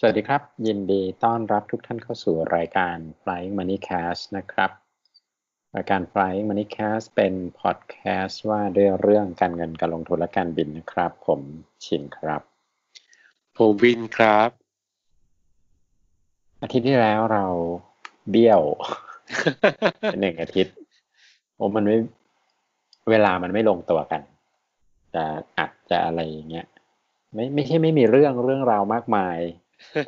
สวัสดีครับ ยินดีต้อนรับทุกท่านเข้าสู่รายการ Flying Money Cast นะครับ รายการ Flying Money Cast เป็นพอดแคสต์ว่าด้วยเรื่องการเงินการลงทุนและการบินนะครับ ผมชินครับผมวินครับ อาทิตย์ที่แล้วเราเบี้ยวหนึ่งอาทิตย์โอ้มันไม่เวลามันไม่ลงตัวกันจะอัดจะอะไรอย่างเงี้ยไม่ไม่ใช่ไม่มีเรื่องเรื่องราวมากมาย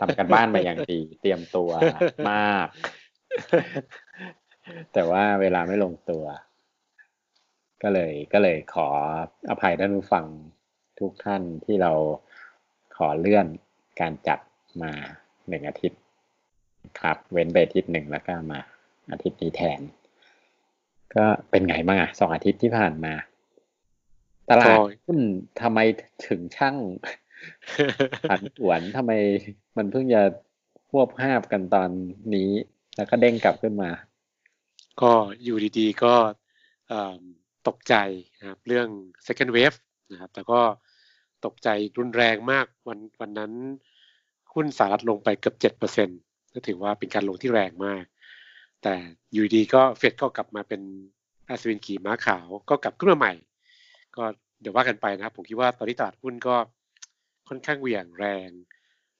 ทำกันบ้านมาอย่างดี เตรียมตัวมาก แต่ว่าเวลาไม่ลงตัว ก็เลยก็เลยขออภัยท่านผู้ฟังทุกท่านที่เราขอเลื่อนการจัดมาหนึ่งอาทิตย์ครับ เว้นไปอาทิตย์หนึ่งแล้วก็มา อาทิตย์นี้แทน ก็เป็นไงบ้างอะสองอาทิตย์ที่ผ่านมา ตลาดหุ้นทำไมถึงช่าง ผันผวนทำไมมันเพิ่งจะควบห้าบกันตอนนี้ แล้วก็เด้งกลับขึ้นมา ก็อยู่ดีๆก็ตกใจนะครับเรื่อง second wave นะครับแต่ก็ตกใจรุนแรงมากวันวันนั้นหุ้นสหรัฐลงไปเกือบเจ็ดเปอร์เซ็นก็ถือว่าเป็นการลงที่แรงมาก แต่อยู่ดีก็เฟดก็กลับมาเป็นอาสวินขี่ม้าขาวก็กลับขึ้นมาใหม่ ก็เดี๋ยวว่ากันไปนะครับ ผมคิดว่าตอนนี้ตลาดหุ้นก็ ค่อนข้างเหวี่ยงแรง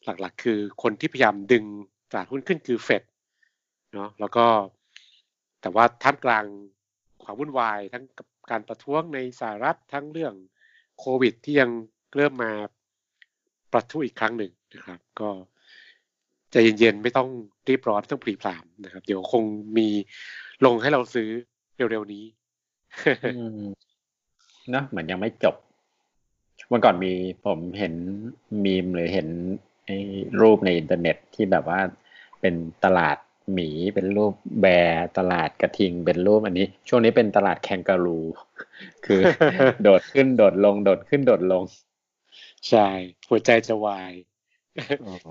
หลักๆ คือคนที่พยายามดึงตลาดหุ้นขึ้นคือเฟดเนาะแล้วก็แต่ว่าท่ามกลางความวุ่นวายทั้งกับการประท้วงในสหรัฐทั้งเรื่องโควิด ที่ยังเริ่มมาประทุอีกครั้งหนึ่งนะครับ ก็ใจเย็นๆไม่ต้องรีบร้อนต้องปรีพรามนะครับ เดี๋ยวคงมีลงให้เราซื้อเร็วๆนี้เนาะเหมือนยังไม่จบ วันก่อนมีผมเห็นมีมหรือเห็นไอ้รูปในอินเทอร์เน็ตที่แบบว่าเป็นตลาดหมีเป็นรูปแบร์ตลาดกระทิงเป็นรูปอันนี้ ช่วงนี้เป็นตลาดแคนการู คือ โดดขึ้นโดดลง โดดขึ้นโดดลง ใช่ หัวใจจะวาย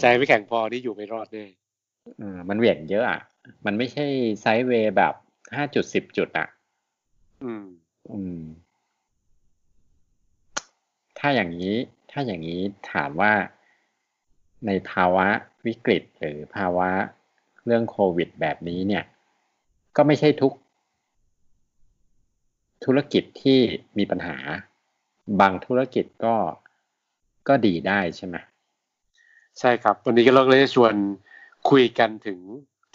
ใจไม่แข็งพอที่อยู่ไม่รอดแน่อ่ามันเหวี่ยงเยอะอะ มันไม่ใช่ไซด์เวย์แบบห้าจุดสิบจุดอะ อืม อืม ถ้าอย่างนี้ถ้าอย่างนี้ถามว่าในภาวะวิกฤตหรือภาวะเรื่องโควิดแบบนี้เนี่ย ก็ไม่ใช่ทุก ธุรกิจที่มีปัญหา บางธุรกิจก็ก็ดีได้ใช่ไหมใช่ครับ วันนี้ก็เราเลยชวนคุยกันถึง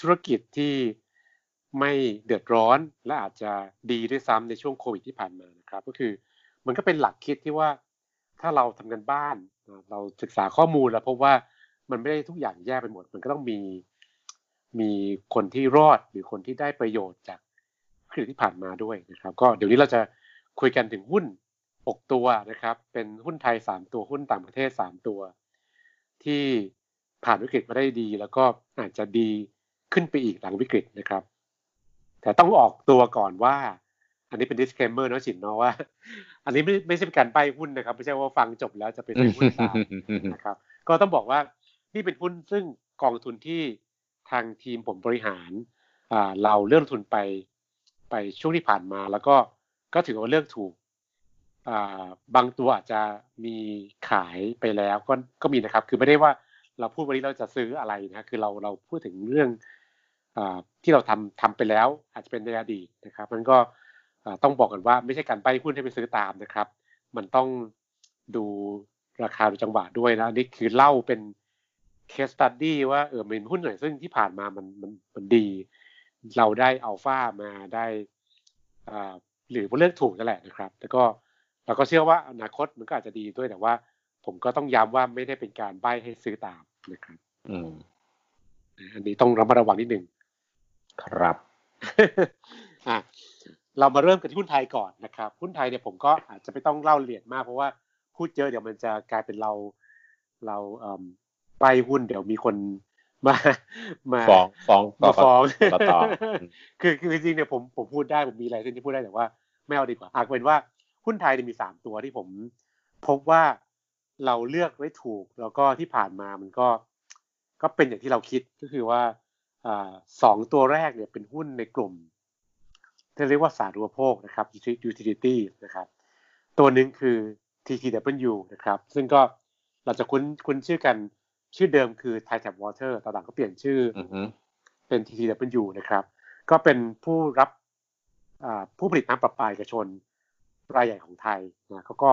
ธุรกิจที่ไม่เดือดร้อนและอาจจะดีด้วยซ้ำในช่วงโควิดที่ผ่านมานะครับ ก็คือมันก็เป็นหลักคิดที่ว่า ถ้าเราทำกันบ้าน เราศึกษาข้อมูลแล้วพบว่ามันไม่ได้ทุกอย่างแย่ไปหมด มันก็ต้องมีมีคนที่รอดหรือคนที่ได้ประโยชน์จากคลิที่ผ่านมาด้วยนะครับ ก็เดี๋ยวนี้เราจะคุยกันถึงหุ้น 6 ตัวนะครับ เป็นหุ้นไทย 3 ตัวหุ้นต่างประเทศ 3 ตัว ที่ผ่านวิกฤตมาได้ดี แล้วก็อาจจะดีขึ้นไปอีกหลังวิกฤตนะครับ แต่ต้องออกตัวก่อนว่า อันนี้เป็น disclaimer นะชินเนาะว่า อันนี้ไม่ไม่ใช่เป็นการใบหุ้นนะครับ ไม่ใช่ว่าฟังจบแล้วจะไปซื้อหุ้นตามนะครับ ก็ต้องบอกว่านี่เป็นหุ้นซึ่งกองทุนที่ทางทีมผมบริหารอ่าเราเลือกทุนไปไปช่วงที่ผ่านมา แล้วก็ก็ถือว่าเลือกถูกอ่าบางตัวอาจจะมีขายไปแล้วก็ก็มีนะครับ คือไม่ได้ว่าเราพูดวันนี้เราจะซื้ออะไรนะคือเราเราพูดถึงเรื่องอที่เราทำทำไปแล้ว อาจจะเป็นในอดีตนะครับมันก็ ต้องบอกกันว่าไม่ใช่การไปหุ้นให้ไปซื้อตามนะครับ มันต้องดูราคาดูจังหวะด้วยนะนี่คือเล่าเป็นเคสตัดดี้ว่าเออเป็นหุ้นไหนซึ่งที่ผ่านมามันมันมันดี เราได้อัลฟามาได้อ่าหรือว่าเลือกถูกนั่นแหละนะครับ แล้วก็เราก็เชื่อว่าอนาคตมันก็อาจจะดีด้วยแต่ว่า ผมก็ต้องย้ำว่าไม่ได้เป็นการใบให้ซื้อตามนะครับ อืมอันนี้ต้องระมัดระวังนิดนึงครับอะ เรามาเริ่มกันที่หุ้นไทยก่อนนะครับ หุ้นไทยเนี่ยผมก็อาจจะไม่ต้องเล่าละเอียดมากเพราะว่าพูดเยอะเดี๋ยวมันจะกลายเป็นเราเราไปหุ้นเดี๋ยวมีคนมามาฟ้องฟ้องมาฟ้องต่อคือคือจริงๆเนี่ยผมผมพูดได้ผมมีอะไรที่พูดได้แต่ว่าไม่เอาดีกว่าอาจเป็นว่าหุ้นไทยเนี่ยมีสามตัวที่ผมพบว่าเราเลือกไว้ถูก แล้วก็ที่ผ่านมามันก็ ก็เป็นอย่างที่เราคิดก็คือว่าอ่าสองตัวแรกเนี่ยเป็นหุ้นในกลุ่ม ที่เรียกว่าสาธารณโภคนะครับ utility นะครับ ตัวหนึ่งคือ TTW นะครับ ซึ่งก็เราจะคุ้นคุ้นชื่อกันชื่อเดิมคือไทแท็บวอเตอร์ตอนหลังก็เปลี่ยนชื่ออือฮึเป็น TTW นะครับ ก็เป็นผู้รับอ่าผู้ผลิตน้ำประปาเอกชนรายใหญ่ของไทยนะเขาก็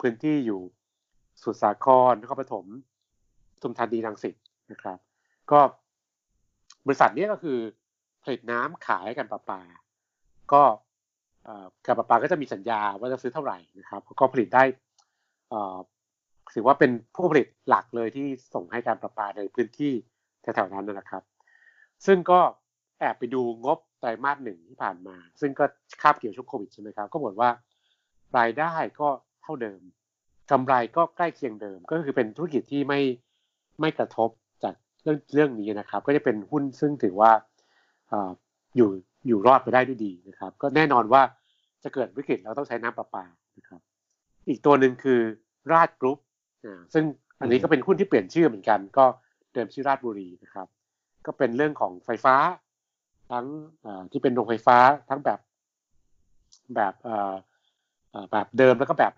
พื้นที่อยู่สมุทรสาครนครปฐมปทุมธานีรังสิตนะครับ ก็บริษัทเนี้ก็คือผลิตน้ำขายให้กันประปา ก็การประปาก็จะมีสัญญาว่าจะซื้อเท่าไหร่นะครับก็ผลิตได้ถือว่าเป็นผู้ผลิตหลักเลยที่ส่งให้การประปาในพื้นที่แถวๆนั้นนะครับ ซึ่งก็แอบไปดูงบไตรมาสหนึ่งที่ผ่านมา ซึ่งก็คาบเกี่ยวช่วงโควิดใช่ไหมครับ ก็บอกว่ารายได้ก็เท่าเดิมกำไรก็ใกล้เคียงเดิม ก็คือเป็นธุรกิจที่ไม่ไม่กระทบจากเรื่องเรื่องนี้นะครับ ก็จะเป็นหุ้นซึ่งถือว่าอ่าอยู่ อยู่รอดไปได้ด้วยดีนะครับ ก็แน่นอนว่าจะเกิดวิกฤตเราต้องใช้น้ำประปานะครับ อีกตัวหนึ่งคือราชกรุ๊ปซึ่งอันนี้ก็เป็นหุ้นที่เปลี่ยนชื่อเหมือนกัน ก็เดิมชื่อราชบุรีนะครับ ก็เป็นเรื่องของไฟฟ้า ทั้งอ่าที่เป็นโรงไฟฟ้าทั้งแบบแบบอ่อเอ่อแบบเดิมแล้วก็แบบ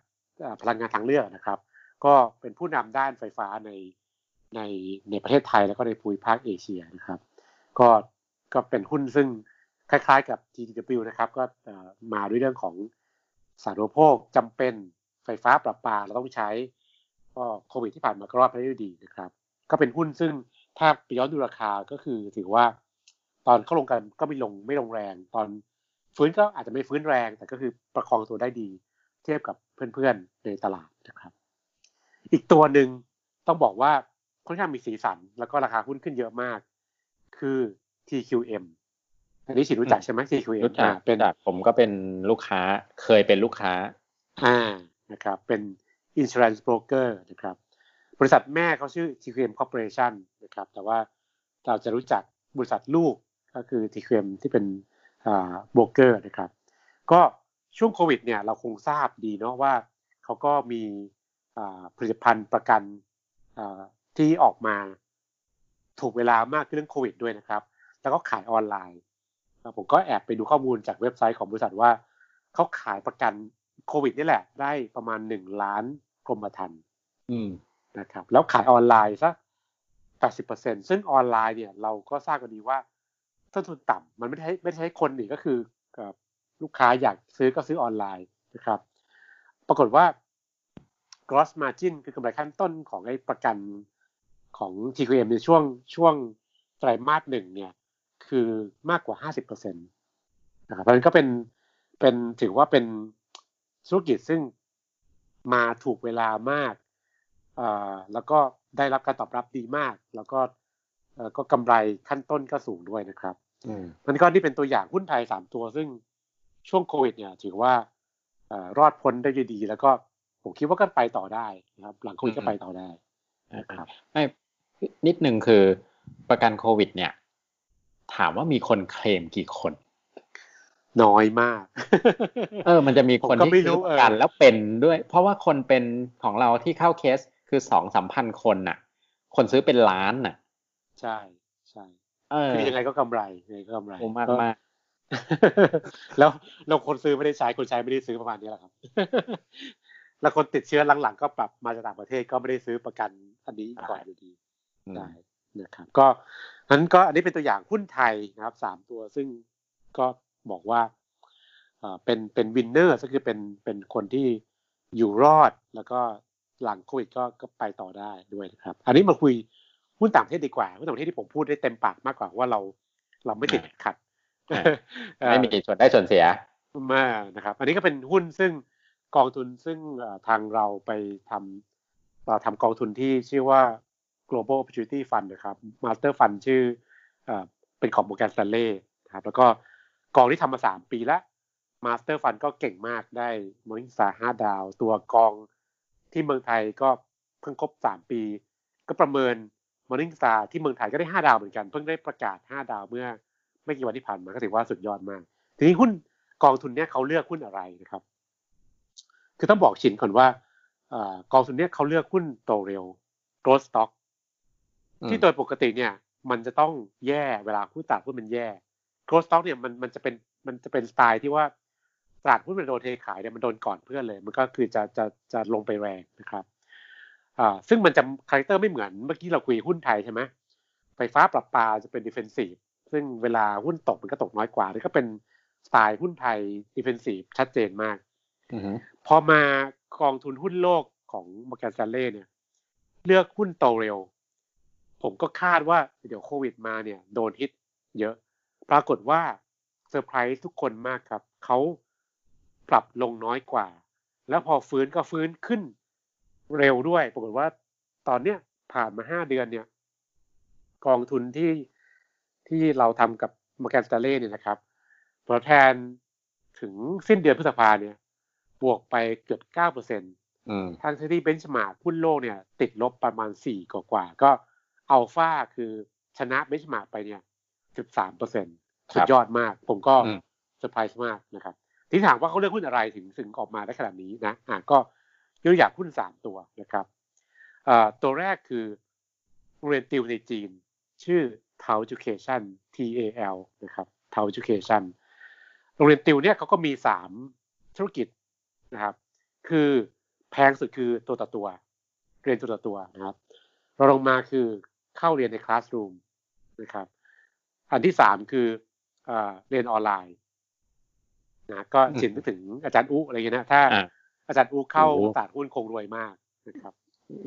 พลังงานทางเลือกนะครับ ก็เป็นผู้นำด้านไฟฟ้าในในในประเทศไทยแล้วก็ในภูมิภาคเอเชียนะครับ ก็ก็เป็นหุ้นซึ่ง คล้ายๆกับ GTW นะครับ ก็มาด้วยเรื่องของสาธารณโภคจำเป็นไฟฟ้าประปาเราต้องใช้ก็โควิดที่ผ่านมาก็รอดไปได้ดีนะครับ ก็เป็นหุ้นซึ่งถ้าไปย้อนดูราคาก็คือถือว่า ตอนเข้าลงกันก็ไม่ลงไม่ลงแรง ตอนฟื้นก็อาจจะไม่ฟื้นแรง แต่ก็คือประคองตัวได้ดี เทียบกับเพื่อนๆในตลาดนะครับ อีกตัวหนึ่งต้องบอกว่าค่อนข้างมีสีสัน แล้วก็ราคาหุ้นขึ้นเยอะมาก คือ TQM อันนี้ฉินรู้จักใช่ไหม TQM รู้จักอ่าเป็นจากผมก็เป็นลูกค้าเคยเป็นลูกค้า อ่านะครับ เป็น insurance broker นะครับ บริษัทแม่เขาชื่อ TQM Corporation นะครับ แต่ว่าเราจะรู้จักบริษัทลูกก็คือ TQM ที่เป็นอ่า broker นะครับ ก็ช่วงโควิดเนี่ยเราคงทราบดีเนาะว่าเขาก็มีอ่าผลิตภัณฑ์ประกันอ่าที่ออกมาถูกเวลามากขึ้นเรื่องโควิดด้วยนะครับ แล้วก็ขายออนไลน์อ่า ผมก็แอบไปดูข้อมูลจากเว็บไซต์ของบริษัทว่าเขาขายประกันโควิดนี่แหละ ได้ประมาณหนึ่งล้านกรมธรรม์นะครับ แล้วขายออนไลน์สักแปดสิบเปอร์เซ็นซึ่งออนไลน์เนี่ยเราก็ทราบกันดีว่าต้นทุนต่ำมันไม่ได้ไม่ใช้คนนี่ก็คือเอ่อลูกค้าอยากซื้อก็ซื้อออนไลน์นะครับ ปรากฏว่า gross margin คือกำไรขั้นต้นของไอ้ประกันของ TQM ในช่วงช่วงไตรมาสหนึ่งเนี่ย คือมากกว่าห้าสิบเปอร์เซ็นตนะครับเพราะฉะนั้นก็เป็นเป็นถือว่าเป็นธุรกิจซึ่งมาถูกเวลามากเอ่อแล้วก็ได้รับการตอบรับดีมาก แล้วก็เอ่อก็กำไรขั้นต้นก็สูงด้วยนะครับอืมมันก็นี่เป็นตัวอย่างหุ้นไทยสามตัวซึ่งช่วงโควิดเนี่ย ถือว่าเอ่อรอดพ้นได้ด้วยดี แล้วก็ผมคิดว่าก็ไปต่อได้นะครับ หลังโควิดก็ไปต่อได้นะครับไม่นิดนึงคือประกันโควิด เนี่ย ถามว่ามีคนเคลมกี่คน น้อยมาก เออ มันจะมีคนผมก็ที่ไม่รู้ซื้อประกันเออแล้วเป็นด้วย เพราะว่าคนเป็นของเราที่เข้าเคสคือสองสามพันคนน่ะ คนซื้อเป็นล้านน่ะ ใช่ใช่เออคือยังไงก็กำไรยังไงก็กำไรโอ้มากก็มากแล้วเราคนซื้อไม่ได้ใช้คนใช้ไม่ได้ซื้อประมาณนี้แหละครับ แล้วคนติดเชื้อหลังๆ ก็ปรับมาจากต่างประเทศก็ไม่ได้ซื้อประกันอันนี้ก่อนอยู่ดีอืมได้ นะครับก็นั้นก็อันนี้เป็นตัวอย่างหุ้นไทยนะครับสามตัวซึ่งก็บอกว่าเอ่อเป็นเป็นวินเนอร์ก็คือเป็นเป็นคนที่อยู่รอดแล้วก็หลังโควิดก็ก็ไปต่อได้ด้วยนะครับ อันนี้มาคุยหุ้นต่างประเทศดีกว่าหุ้นต่างประเทศที่ผมพูดได้เต็มปากมากกว่าว่าเราเราไม่ติดขัดไม่มีส่วนได้ส่วนเสียมากนะครับ อันนี้ก็เป็นหุ้นซึ่งกองทุนซึ่งเอ่อทางเราไปทำเราทำกองทุนที่ชื่อว่า global opportunity fund นะครับ master fund ชื่อเอเป็นของ Morgan Stanley นะครับแล้วก็กองที่ทำมาสามปีแล้ว master fund ก็เก่งมากได้ Morningstar ห้าดาว ตัวกองที่เมืองไทยก็เพิ่งครบสามปี ก็ประเมิน Morningstar ที่เมืองไทยก็ได้ห้าดาวเหมือนกัน เพิ่งได้ประกาศห้าดาวเมื่อไม่กี่วันที่ผ่านมาก็ถือว่าสุดยอดมาก ทีนี้หุ้นกองทุนเนี้ยเขาเลือกหุ้นอะไรนะครับ คือต้องบอกชินก่อนว่ากองทุนเนี้ยเขาเลือกหุ้นโตเร็ว growth stock อืม ที่โดยปกติเนี่ย มันจะต้องแย่เวลาหุ้นตลาดหุ้นมันแย่ growth stock เนี่ยมันมันจะเป็นมันจะเป็นสไตล์ที่ว่าตลาดหุ้นมันโดนเทขายเนี่ยมันโดนก่อนเพื่อนเลย มันก็คือจะจะจะลงไปแรงนะครับอ่าซึ่งมันจะ character ไม่เหมือนเมื่อกี้เราคุยหุ้นไทยใช่ไหมไฟฟ้าประปาจะเป็น defensive ซึ่งเวลาหุ้นตกมันก็ตกน้อยกว่านี่ก็เป็นสไตล์หุ้นไทย defensive ชัดเจนมากอือฮึพอมากองทุนหุ้นโลกของมอร์แกนส a นเล่เนี่ย เลือกหุ้นโตเร็ว ผมก็คาดว่าเดี๋ยวโควิดมาเนี่ยโดนฮิตเยอะ ปรากฏว่าเซอร์ไพรส์ทุกคนมากครับ เขาปรับลงน้อยกว่า แล้วพอฟื้นก็ฟื้นขึ้นเร็วด้วย ปรากฏว่าตอนเนี้ยผ่านมาห้าเดือนเนี่ย กองทุนที่ที่เราทำกับมอร์แกนส a นเล่เนี่ยนะครับผลตอบแทนถึงสิ้นเดือนพฤษภาเนี่ย บวกไปเกือบเก้าเปอร์เซ็นต์อืมทั้งที่ benchmark หุ้นโลกเนี่ย ติดลบประมาณสี่กว่าๆก็ อัลฟาคือชนะ benchmark ไปเนี่ยสิบสามเปอร์เซ็นต์สุดยอดมาก ผมก็อืมเซอร์ไพรส์มากนะครับ ที่ถามว่าเขาเลือกหุ้นอะไรถึงถึงออกมาได้ขนาดนี้นะอะก็ยกตัวอย่างหุ้นสามตัวนะครับเอ่อตัวแรกคือโรงเรียนติวในจีน ชื่อ t a o Education T A L นะครับ t a o Education โรงเรียนติวเนี่ยเขาก็มีสามธุรกิจนะครับ คือแพงสุดคือตัวต่อตัว เรียนตัวต่อตัวนะครับรองลงมาคือ เข้าเรียนในคลาสรูมนะครับ อันที่สามคือเอ่อเรียนออนไลน์นะก็อืมจินนึกถึงอาจารย์อุอะไรเงี้ยนะถ้าอะอาจารย์อุเข้าโอ้ตลาดหุ้นคงรวยมากนะครับ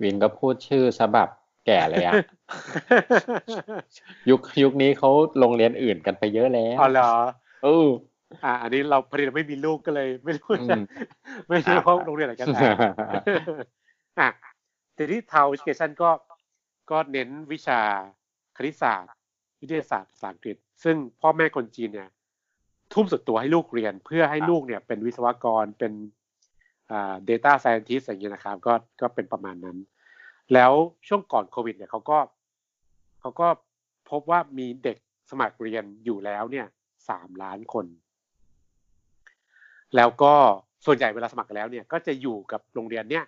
วินก็พูดชื่อฉบับแก่เลยอะยุคยุคนี้เขาโรงเรียนอื่นกันไปเยอะแล้วอ๋อเหรอเอออ่า อันนี้เราพอดีเราไม่มีลูกก็เลย ไม่รู้อืจะมไม่รู้ว่าโรงเรียนไหนกันแน่อะแต่ที่ทาวเอ c a t i o n ก็ ก็เน้นวิชาคณิตศาสตร์ วิทยาศาสตร์ภาษาอังกฤษ ซึ่งพ่อแม่คนจีนเนี่ย ทุ่มสุดตัวให้ลูกเรียน เพื่อให้ลูกเนี่ยเป็นวิศวกรเป็นอ่า data scientist อย่างเงี้ยนะครับก็ก็เป็นประมาณนั้น แล้วช่วงก่อนโควิดเนี่ยเขาก็เขาก็พบว่ามีเด็กสมัครเรียนอยู่แล้วเนี่ยสามล้านคน แล้วก็ส่วนใหญ่เวลาสมัครแล้วเนี่ย ก็จะอยู่กับโรงเรียนเนี่ย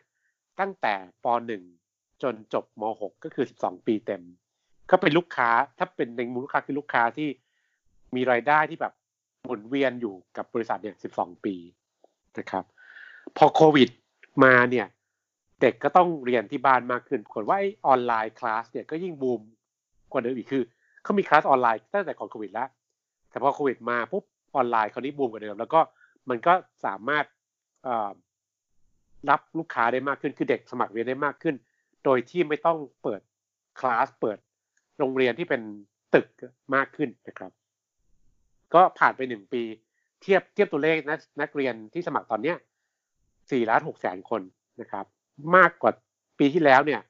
ตั้งแต่ป .1 จนจบม .6 ก็คือ 12 ปีเต็ม ก็เป็นลูกค้าถ้าเป็นในมูลลูกค้าคือลูกค้าที่มีรายได้ที่แบบหมุนเวียนอยู่กับบริษัทเนี่ย 12 ปีนะครับ พอโควิดมาเนี่ย เด็กก็ต้องเรียนที่บ้านมากขึ้นปรากฏว่าไอ้ออนไลน์คลาสเนี่ยก็ยิ่งบูมกว่าเดิมอีกคือเขามีคลาสออนไลน์ตั้งแต่ก่อนโควิดแล้ว แต่พอโควิดมาปุ๊บออนไลน์คราวนี้บูมกว่าเดิม แล้วก็มันก็สามารถรับลูกค้าได้มากขึ้นคือเด็กสมัครเรียนได้มากขึ้น โดยที่ไม่ต้องเปิดคลาสเปิดโรงเรียนที่เป็นตึกมากขึ้นนะครับ ก็ผ่านไปหนึ่งปี เทียบเทียบตัวเลขนักนักเรียนที่สมัครตอนเนี้ยสี่ล้านหกแสนคนนะครับ มากกว่าปีที่แล้วเนี่ย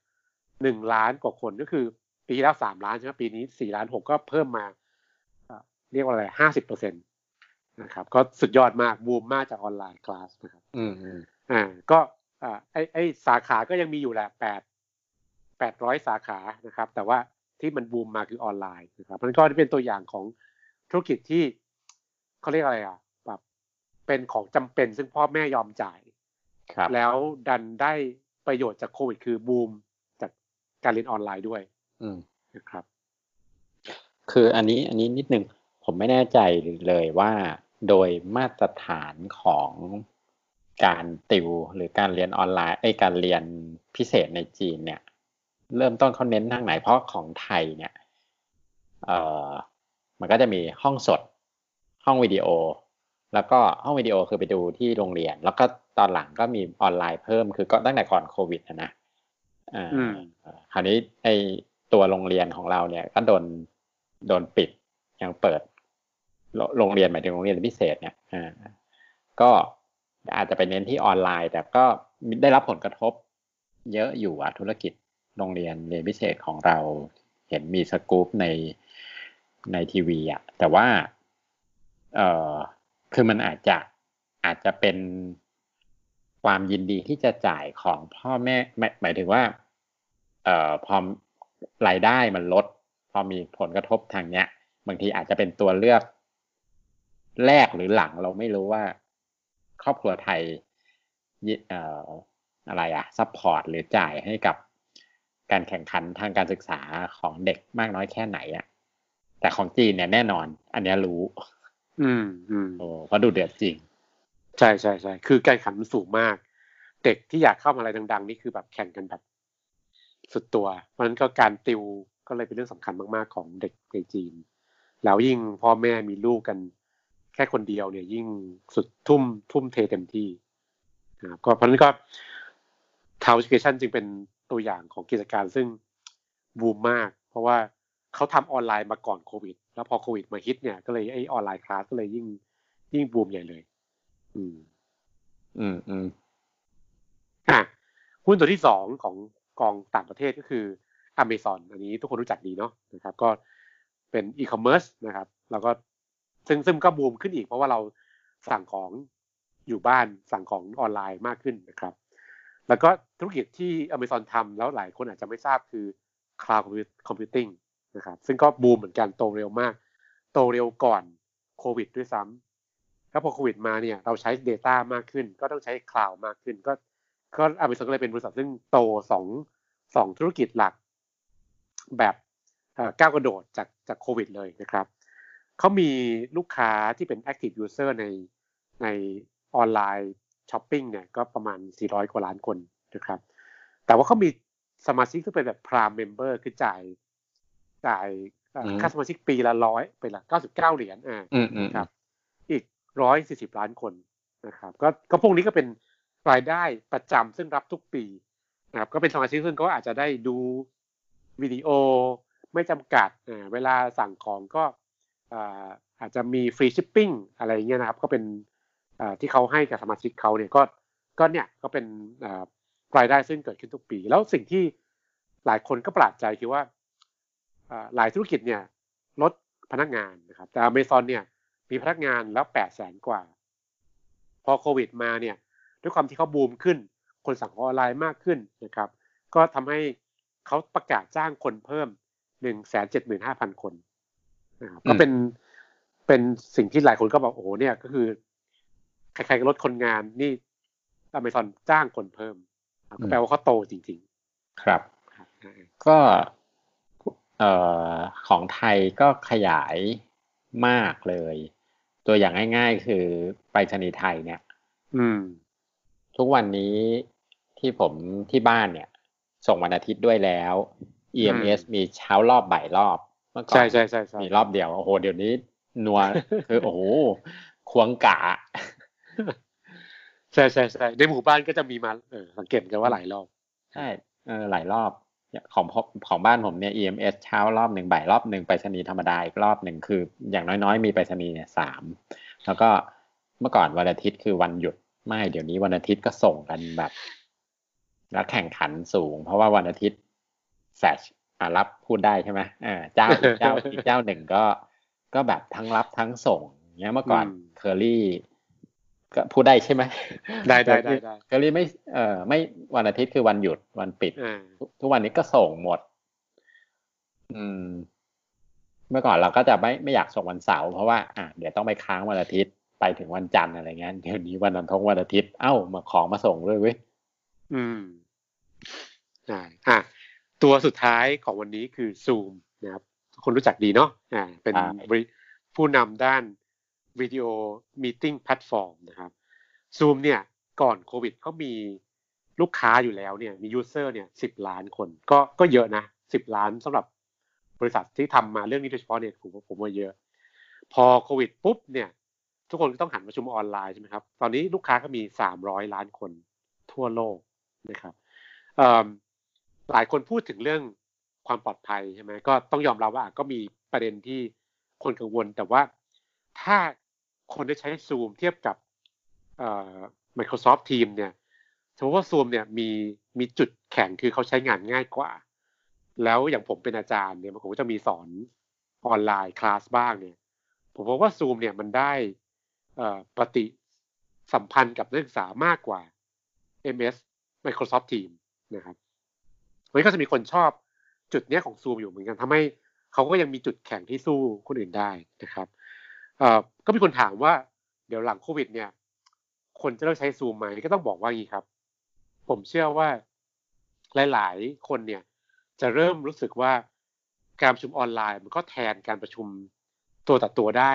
หนึ่งล้านกว่าคนก็คือ ปีที่แล้วสามล้านใช่ไหมปีนี้สี่ล้านหกก็เพิ่มมาเอ่อเรียกว่าอะไรห้าสิบเปอร์เซ็นตนะครับ ก็สุดยอดมากบูมมากจากออนไลน์คลาสนะครับ อืมอืมอ่าก็อ่าไอไอสาขาก็ยังมีอยู่แหละแปด แปดร้อยสาขานะครับ แต่ว่าที่มันบูมมาคือออนไลน์นะครับมันก็เป็นตัวอย่างของธุรกิจที่เขาเรียกอะไรอะแบบเป็นของจำเป็นซึ่งพ่อแม่ยอมจ่ายครับแล้วดันได้ประโยชน์จากโควิด คือบูมจากการเรียนออนไลน์ด้วย อืมนะครับ คืออันนี้อันนี้นิดนึงผมไม่แน่ใจเลยว่าโดยมาตรฐานของการติวหรือการเรียนออนไลน์ไอ้ยการเรียนพิเศษในจีนเนี่ย เริ่มต้นเขาเน้นทางไหน เพราะของไทยเนี่ยเอ่อมันก็จะมีห้องสด ห้องวิดีโอ แล้วก็ห้องวิดีโอคือไปดูที่โรงเรียน แล้วก็ตอนหลังก็มีออนไลน์เพิ่ม คือก็ตั้งแต่ก่อนโควิดนะนะอ่าอืมคราวนี้ไอตัวโรงเรียนของเราเนี่ย ก็โดนโดนปิดยังเปิดโรโรงเรียนหมายถึงโรงเรียนพิเศษเนี่ยอ่าก็อาจจะไปเน้นที่ออนไลน์ แต่ก็ได้รับผลกระทบเยอะอยู่อะธุรกิจ โรงเรียนเรียนพิเศษของเราเห็นมีสกู๊ปในในทีวีอะแต่ว่าเออคือมันอาจจะอาจจะเป็นความยินดีที่จะจ่ายของพ่อแม่หมายถึงว่าเอ่อพอรายได้มันลด พอมีผลกระทบทางเนี้ย บางทีอาจจะเป็นตัวเลือก แรกหรือหลังเราไม่รู้ว่า ครอบครัวไทยเอ่ออะไรอะ support หรือจ่ายให้กับ การแข่งขันทางการศึกษาของเด็กมากน้อยแค่ไหนอะแต่ของจีนเนี่ยแน่นอน อันเนี้ยรู้ อืมอืมโอ้เพราะดูเดือดจริง ใช่ใช่ใช่คือการแข่งขันมันสูงมาก เด็กที่อยากเข้ามหาอะไรดัง ๆ นี่คือแบบแข่งกันแบบ สุดตัว เพราะฉะนั้นก็การติวก็เลยเป็นเรื่องสำคัญมากๆของเด็กในจีน แล้วยิ่งพ่อแม่มีลูกกัน แค่คนเดียวเนี่ย ยิ่งสุดทุ่ม ทุ่มเทเต็มที่นะครับก็เพราะนั้นก็TAL Education จึงเป็น ตัวอย่างของกิจการซึ่งบูมมาก เพราะว่าเขาทำออนไลน์มาก่อนโควิด แล้วพอโควิดมาฮิตเนี่ยก็เลยไอ online class ก็เลยยิ่งยิ่งบูมใหญ่เลย อืม อืมอืมอะหุ้นตัวที่สองของกองต่างประเทศก็คือ Amazon อันนี้ทุกคนรู้จักดีเนาะนะครับ ก็เป็นอีคอมเมิร์ซนะครับ แล้วก็ซึ่งซึ่งก็บูมขึ้นอีกเพราะว่าเราสั่งของอยู่บ้านสั่งของออนไลน์มากขึ้นนะครับ แล้วก็ธุรกิจที่ Amazon ทำแล้วหลายคนอาจจะไม่ทราบคือ Cloud Computing นะครับซึ่งก็บูมเหมือนกันโตเร็วมาก โตเร็วก่อนโควิดด้วยซ้ำแล้วพอโควิดมาเนี่ยเราใช้ Data มากขึ้น ก็ต้องใช้ Cloud มากขึ้น ก็ก็ Amazon ก็เลยเป็นบริษัทซึ่งโตสองสองธุรกิจหลัก แบบก้าวกระโดดจากจากโควิดเลยนะครับเขามีลูกค้าที่เป็น active user ในในออนไลน์ ช้อปปิ้งเนี่ยก็ประมาณ 400 กว่าล้านคนนะครับ แต่ว่าเขามีสมาชิกที่เป็นแบบ Prime Member คือจ่ายจ่ายค่าสมาชิกปีละร้อยเป็นละ99เหรียญอ่าครับ อีก140ล้านคนนะครับ ก็ก็พวกนี้ก็เป็นรายได้ประจำซึ่งรับทุกปีนะครับ ก็เป็นสมาชิกซึ่งก็อาจจะได้ดูวิดีโอไม่จำกัดเวลาสั่งของก็อาจจะมีฟรีชิปปิ้งอะไรเงี้ยนะครับ ก็เป็น ที่เขาให้กับสมาชิกเขาเนี่ยก็ก็เนี่ยก็เป็นรายได้ซึ่งเกิดขึ้นทุกปี แล้วสิ่งที่หลายคนก็ประหลาดใจคือว่าหลายธุรกิจเนี่ยลดพนักงานนะครับแต่ Amazon เนี่ยมีพนักงานแล้วแปดแสนกว่า พอโควิดมาเนี่ยด้วยความที่เขาบูมขึ้น คนสั่งออนไลน์มากขึ้นนะครับก็ทำให้เขาประกาศจ้างคนเพิ่มหนึ่งแสนเจ็ดหมื่นห้าพันคนนะครับก็เป็นเป็นสิ่งที่หลายคนก็บอกโอ้โหเนี่ยก็คือ ใครๆก็ลดคนงานนี่อเมซอนจ้างคนเพิ่มก็แปลว่าเขาโตจริง ๆ ครับ ก็เอ่อของไทยก็ขยายมากเลย ตัวอย่างง่าย ๆ คือไปรษณีย์ไทยเนี่ย อืม ทุกวันนี้ที่ผมที่บ้านเนี่ย ส่งวันอาทิตย์ด้วยแล้ว EMS มีเช้ารอบบ่ายรอบเมื่อก่อนใช่ใช่ใช่มีรอบเดียว โอ้โห เดี๋ยวนี้นัวคือโอ้โหควงกะ ใช่ใช่ใช่ในหมู่บ้านก็จะมีมาเออสังเกตกันว่าหลายรอบ ใช่เออหลายรอบของของบ้านผมเนี่ย EMS เช้ารอบหนึ่งบ่ายรอบหนึ่งไปรษณีย์ธรรมดาอีกรอบหนึ่งคือ อย่างน้อยๆ มีไปรษณีย์เนี่ยสามแล้วก็เมื่อก่อนวันอาทิตย์คือวันหยุดไม่เดี๋ยวนี้วันอาทิตย์ก็ส่งกันแบบ แล้วแข่งขันสูง เพราะว่าวันอาทิตย์แฟชอ่ารับพูดได้ใช่ไหมอ่าเจ้าเจ้าอีกเจ้าหนึ่งก็ก็แบบทั้งรับทั้งส่งเงี้ยเมื่อก่อนเคอรี่ ก็พูดได้ใช่ไหมได้ได้ได้เคอรี่ไม่เอ่อไม่วันอาทิตย์คือวันหยุดวันปิด ทุกวันนี้ก็ส่งหมด อืม เมื่อก่อนเราก็จะไม่ไม่อยากส่งวันเสาร์เพราะว่าอะเดี๋ยวต้องไปค้างวันอาทิตย์ไปถึงวันจันทร์อะไรเงี้ยเดี๋ยวนี้วันนันทงวันอาทิตย์เอ้ามาของมาส่งด้วยเว้ยอืมอ่าอะตัวสุดท้ายของวันนี้คือ Zoom นะครับคนรู้จักดีเนาะอ่า เป็นผู้นำด้าน video meeting platform นะครับ Zoom เนี่ยก่อนโควิดเขามีลูกค้าอยู่แล้วเนี่ยมียูเซอร์เนี่ยสิบล้านคน ก็ก็เยอะนะสิบล้านสำหรับบริษัทที่ทำมาเรื่องนี้โดยเฉพาะเนี่ยผมผมว่าเยอะ พอโควิดปุ๊บเนี่ย ทุกคนก็ต้องหันประชุมออนไลน์ใช่ไหมครับ ตอนนี้ลูกค้าก็มีสามร้อยล้านคนทั่วโลกนะครับหลายคนพูดถึงเรื่องความปลอดภัยใช่ไหมก็ต้องยอมรับว่าก็มีประเด็นที่คนกังวล แต่ว่าถ้า คนได้ใช้ Zoom เทียบกับ Microsoft Teams เนี่ยสมมติว่า Zoom เนี่ยมีมีจุดแข็งคือเขาใช้งานง่ายกว่า แล้วอย่างผมเป็นอาจารย์เนี่ยผมก็จะมีสอนออนไลน์คลาสบ้างเนี่ยผมพบว่า Zoom เนี่ยมันได้ปฏิสัมพันธ์กับนักศึกษามากกว่า MS Microsoft Teams นะครับมันก็จะมีคนชอบจุดเนี้ยของ Zoom อยู่เหมือนกันทำให้เขาก็ยังมีจุดแข็งที่สู้คนอื่นได้นะครับ ก็มีคนถามว่า เดี๋ยวหลังโควิด เนี่ย คนจะเลิกใช้ซูมไหมก็ต้องบอกว่าอย่างนี้ครับ ผมเชื่อว่าหลาย ๆ คนเนี่ย จะเริ่มรู้สึกว่าการประชุมออนไลน์มันก็แทนการประชุมตัวต่อตัวได้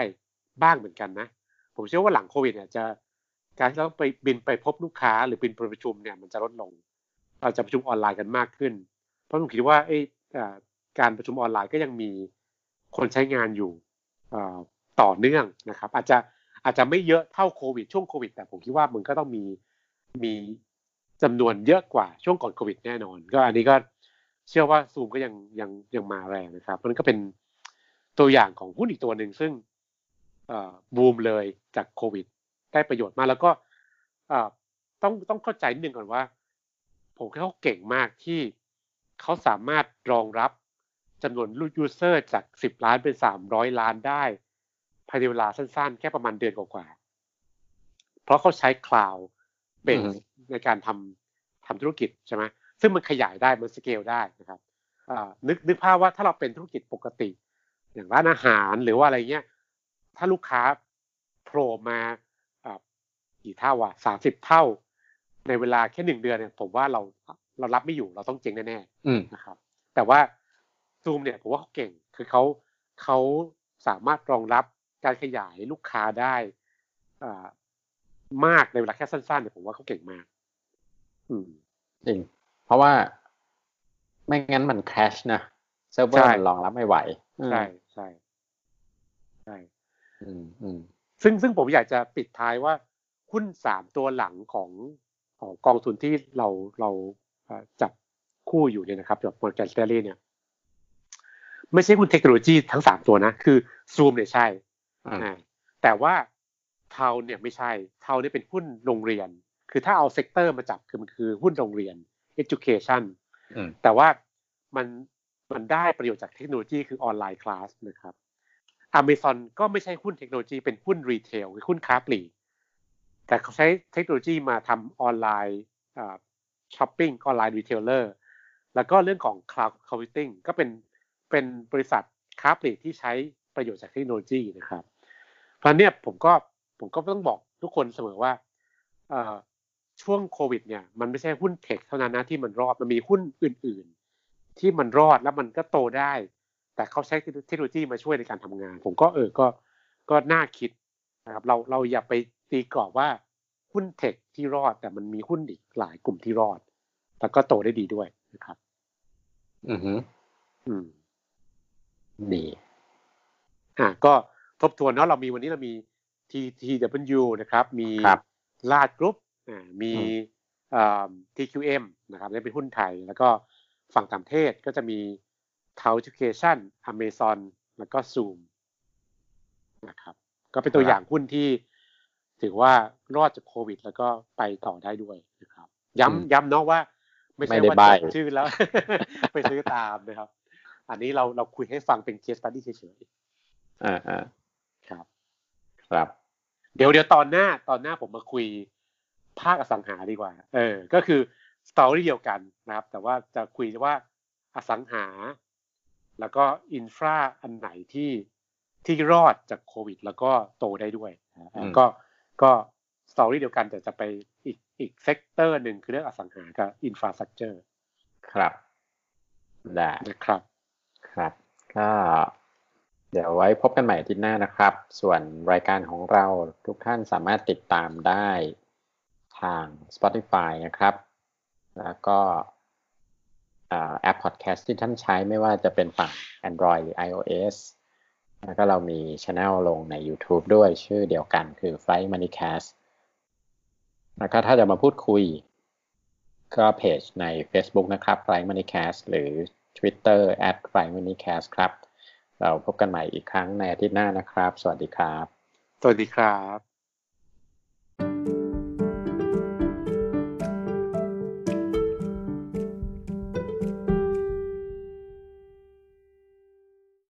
บ้างเหมือนกันนะ ผมเชื่อว่าหลังโควิดเนี่ยจะการที่เราไปบินไปพบลูกค้าหรือบินไปประชุมเนี่ยมันจะลดลง เราจะประชุมออนไลน์กันมากขึ้น เพราะผมคิดว่าไอ้การประชุมออนไลน์ก็ยังมีคนใช้งานอยู่ ต่อเนื่องนะครับ อาจจะอาจจะไม่เยอะเท่าโควิดช่วงโควิด แต่ผมคิดว่ามันก็ต้องมีมีจำนวนเยอะกว่าช่วงก่อนโควิดแน่นอน ก็อันนี้ก็เชื่อว่าซูมก็ยังยังยังมาแรงนะครับมันก็เป็นตัวอย่างของหุ้นอีกตัวหนึ่งซึ่งบูมเลยจากโควิด ได้ประโยชน์มากแล้วก็ต้องต้องเข้าใจนิดนึงก่อนว่า ผมคิดเขาเก่งมากที่เขาสามารถรองรับจำนวนลูก user จากสิบล้านเป็นสามร้อยล้านได้ ภายในเวลาสั้นๆ แค่ประมาณเดือนกว่าๆเพราะเขาใช้ cloud-based ในการทำทำธุรกิจใช่ไหมซึ่งมันขยายได้มันสเกลได้นะครับนึกนึกภาพว่าถ้าเราเป็นธุรกิจปกติ อย่างร้านอาหารหรือว่าอะไรเงี้ย ถ้าลูกค้าโผล่มากี่เท่าอะสามสิบเท่า ในเวลาแค่หนึ่งเดือนเนี่ยผมว่าเราเรารับไม่อยู่เราต้องเจ๊งแน่ๆนะครับ แต่ว่าซูมเนี่ยผมว่าเขาเก่งคือเขาเขาสามารถรองรับ การขยายลูกค้าได้อ่ามากในเวลาแค่สั้นๆเนี่ยผมว่าเขาเก่งมาก อืมจริง เพราะว่าไม่งั้นมัน crash นะเซิร์ฟเวอร์มันรองรับไม่ไหว ใช่ใช่ใช่อืมอืมซึ่งซึ่งผมอยากจะปิดท้ายว่าหุ้นสามตัวหลังของของกองทุนที่เราเราจับคู่อยู่เนี่ยนะครับแบบ Morgan Stanley เนี่ย ไม่ใช่หุ้นเทคโนโลยีทั้งสามตัวนะ คือซูมเนี่ยใช่ แต่ว่าเทาเนี่ยไม่ใช่เทาเนี่ยเป็นหุ้นโรงเรียน คือถ้าเอา sector มาจับคือมันคือหุ้นโรงเรียน education แต่ว่ามันมันได้ประโยชน์จากเทคโนโลยีคือ online class นะครับอเมซอนก็ไม่ใช่หุ้นเทคโนโลยีเป็นหุ้น retail คือหุ้นค้าปลีกแต่เขาใช้เทคโนโลยีมาทำ online shopping online retailer แล้วก็เรื่องของ cloud computing ก็เป็นเป็นบริษัทค้าปลีกที่ใช้ประโยชน์จากเทคโนโลยีนะครับ เพราะเนี่ยผมก็ผมก็ต้องบอกทุกคนเสมอว่าช่วงโควิด เนี่ย มันไม่ใช่หุ้นเทคเท่านั้นนะที่มันรอดมันมีหุ้นอื่น ๆ ที่มันรอดแล้วมันก็โตได้ แต่เขาใช้เทคโนโลยีมาช่วยในการทำงาน ผมก็เออก็ก็น่าคิดนะครับเราเราอย่าไปตีกรอบว่าหุ้นเทคที่รอด แต่มันมีหุ้นอีกหลายกลุ่มที่รอดแล้วก็โตได้ดีด้วยนะครับ อือฮึอืมดีอ่าก็ ทบทวนเนาะเรามีวันนี้เรามี TTW นะครับมีลาดกรุ๊ปอ่ามีอ่า TQM นะครับนี่เป็นหุ้นไทย แล้วก็ฝั่งต่างประเทศก็จะมี t a u Education Amazon แล้วก็ Zoom นะครับ ก็เป็นตัวอย่างหุ้นที่ถือว่ารอดจากโควิด แล้วก็ไปต่อได้ด้วยนะครับ ย้ำย้ำเนาะว่า ไม่ใช่ว่าจดชื่อแล้ว ไปซื้อตามนะครับ อันนี้เราเราคุยให้ฟังเป็นเคสตัดดี้เฉยๆอ่าอ่าครับ ครับ เดี๋ยวเดี๋ยวตอนหน้าตอนหน้าผมมาคุยภาคอสังหาดีกว่า เออ ก็คือ story เดียวกันนะครับ แต่ว่าจะคุยว่าอสังหา แล้วก็ infra อันไหนที่ที่รอดจากโควิด แล้วก็โตได้ด้วยก็ก็ story เดียวกันแต่จะไปอีกอีก sector หนึ่งคือเรื่องอสังหากับ infrastr ucture ครับ ได้นะครับ ครับ ก็ เดี๋ยวไว้พบกันใหม่อาทิตย์หน้านะครับ ส่วนรายการของเราทุกท่านสามารถติดตามได้ทาง Spotify นะครับ แล้วก็แอปพอดแคสต์ที่ท่านใช้ไม่ว่าจะเป็นฝั่ง Android หรือ iOS แล้วก็เรามีช anel ลงใน YouTube ด้วยชื่อเดียวกันคือ Flight Moneycast แล้วก็ถ้าจะมาพูดคุย ก็เพจใน Facebook นะครับ Flight Moneycast หรือ Twitter at Flight Moneycast ครับ เราพบกันใหม่อีกครั้งในอาทิตย์หน้านะครับ สวัสดีครับ สวัสดีครับ